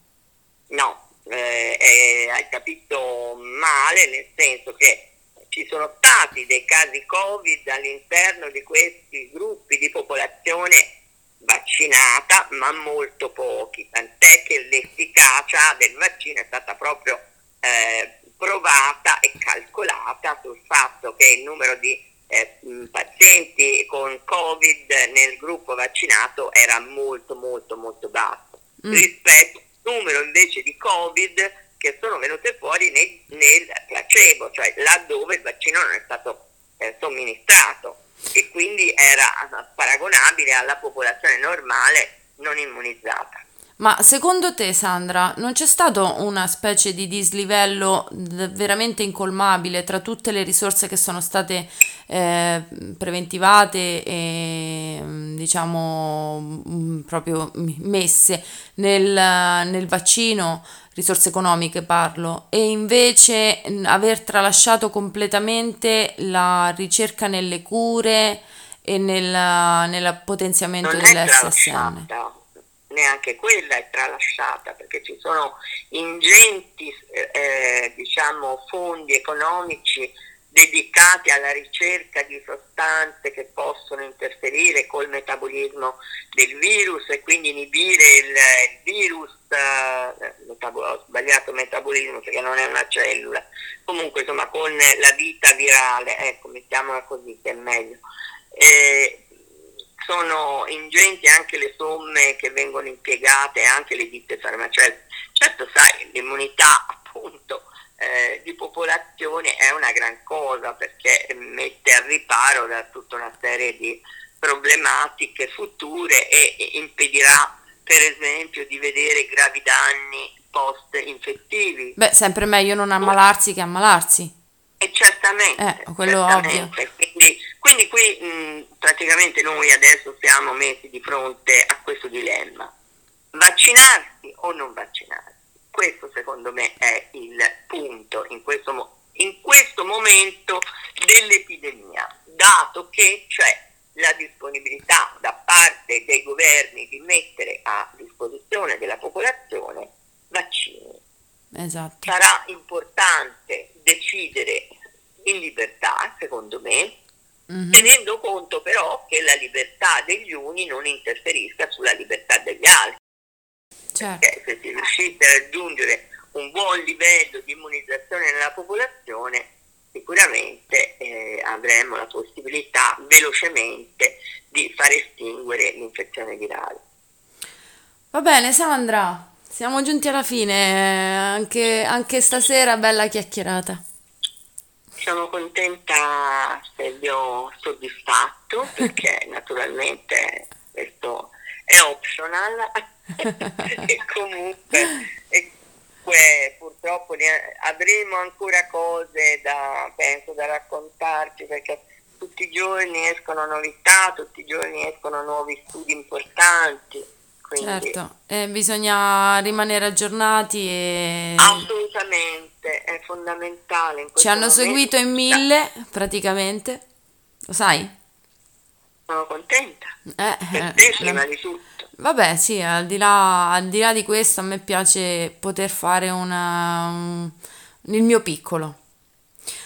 No, eh, eh, hai capito male nel senso che ci sono stati dei casi Covid all'interno di questi gruppi di popolazione vaccinata, ma molto pochi, tant'è che l'efficacia del vaccino è stata proprio eh, provata e calcolata sul fatto che il numero di eh, pazienti con Covid nel gruppo vaccinato era molto molto molto basso. Mm. rispetto al numero invece di Covid che sono venute fuori nel, nel placebo, cioè laddove il vaccino non è stato eh, somministrato e quindi era paragonabile alla popolazione normale non immunizzata. Ma secondo te, Sandra, non c'è stato una specie di dislivello veramente incolmabile tra tutte le risorse che sono state eh, preventivate e diciamo mm, proprio messe nel, nel vaccino? risorse economiche parlo, e invece aver tralasciato completamente la ricerca nelle cure e nel, nel potenziamento dell'SSN. Neanche quella è tralasciata perché ci sono ingenti eh, diciamo, fondi economici dedicati alla ricerca di sostanze che possono interferire col metabolismo del virus e quindi inibire il, il virus, eh, ho sbagliato metabolismo perché non è una cellula, comunque insomma con la vita virale, ecco mettiamola così che è meglio. Eh, sono ingenti anche le somme che vengono impiegate, anche le ditte farmaceutiche. Certo, sai, l'immunità appunto eh, di popolazione è una gran cosa perché mette al riparo da tutta una serie di problematiche future e, e impedirà per esempio di vedere gravi danni post-infettivi. Beh, sempre meglio non ammalarsi che ammalarsi. E certamente. Eh, quello certamente. ovvio. Quindi, quindi qui mh, praticamente noi adesso siamo messi di fronte a questo dilemma. Vaccinarsi o non vaccinarsi? Questo secondo me è il punto in questo, in questo momento dell'epidemia, dato che c'è la disponibilità da parte dei governi di mettere a disposizione della popolazione vaccini. Esatto. Sarà importante decidere in libertà, secondo me, mm-hmm. tenendo conto però che la libertà degli uni non interferisca sulla libertà degli altri. Certo. Se si riuscisse a raggiungere un buon livello di immunizzazione nella popolazione, sicuramente eh, avremo la possibilità velocemente di far estinguere l'infezione virale. Va bene Sandra, siamo giunti alla fine, anche, anche stasera bella chiacchierata. Sono contenta se vi ho soddisfatto perché naturalmente questo è optional e comunque e purtroppo avremo ancora cose da, penso, da raccontarci perché tutti i giorni escono novità, tutti i giorni escono nuovi studi importanti. Quindi... Certo, eh, bisogna rimanere aggiornati e... Assolutamente, è fondamentale. Ci hanno momento. seguito in mille praticamente, lo sai? Sono contenta, eh, per te prima di tutto. Vabbè, sì, al di là, al di, là di questo a me piace poter fare una, un, il mio piccolo.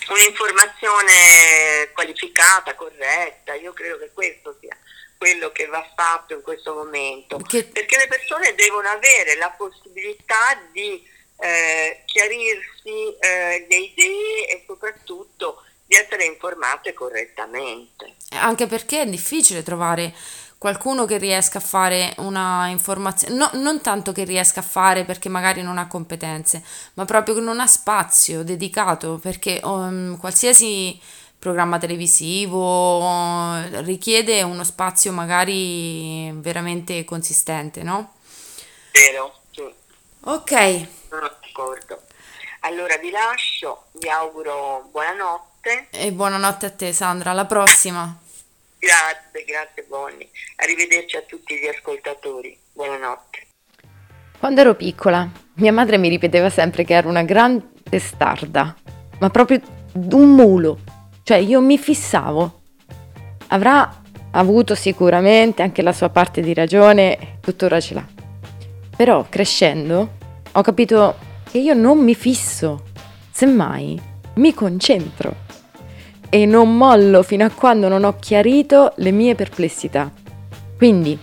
Un'informazione qualificata, corretta, io credo che questo sia quello che va fatto in questo momento, che... perché le persone devono avere la possibilità di eh, chiarirsi eh, le idee e soprattutto di essere informate correttamente. Anche perché è difficile trovare qualcuno che riesca a fare una informazione, no, non tanto che riesca a fare perché magari non ha competenze, ma proprio che non ha spazio dedicato, perché um, qualsiasi programma televisivo richiede uno spazio magari veramente consistente, no? Vero, sì. Ok. Sono d'accordo. Allora vi lascio, vi auguro buonanotte. E buonanotte a te Sandra, alla prossima. Grazie, grazie Bonnie. Arrivederci a tutti gli ascoltatori. Buonanotte. Quando ero piccola, mia madre mi ripeteva sempre che ero una gran testarda, ma proprio un mulo. Cioè io mi fissavo. Avrà avuto sicuramente anche la sua parte di ragione, tuttora ce l'ha. Però crescendo ho capito che io non mi fisso, semmai mi concentro e non mollo fino a quando non ho chiarito le mie perplessità. Quindi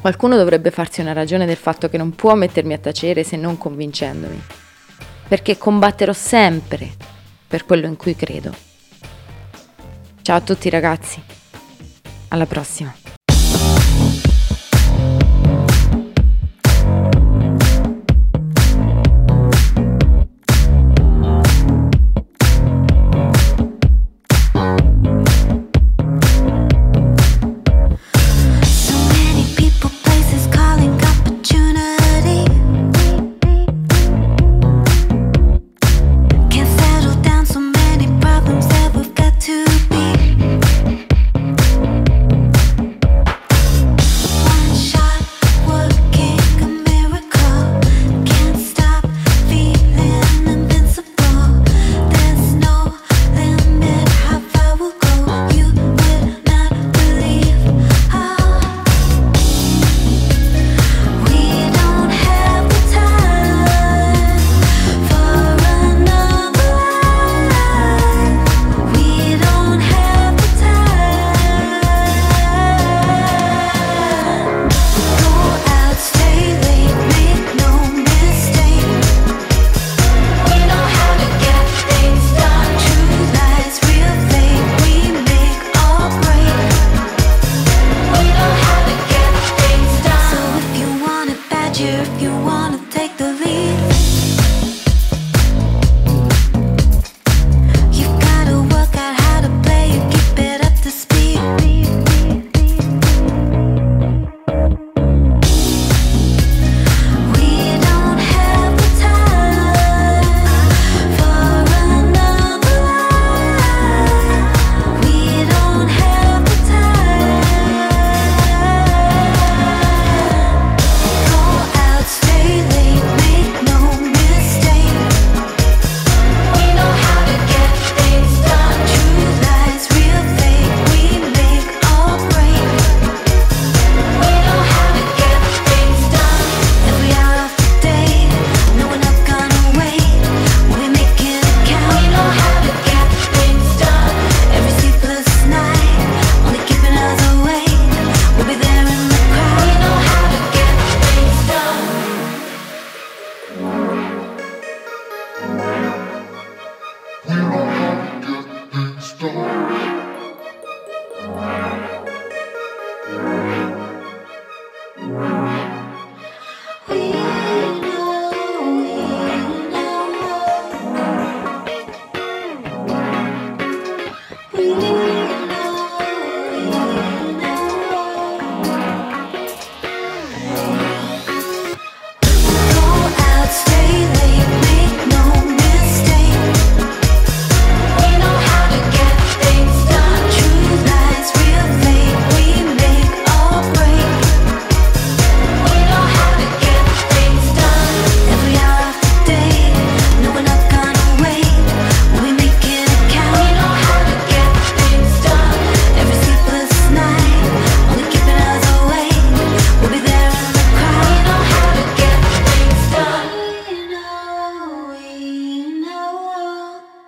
qualcuno dovrebbe farsi una ragione del fatto che non può mettermi a tacere se non convincendomi, perché combatterò sempre per quello in cui credo. Ciao a tutti ragazzi, alla prossima.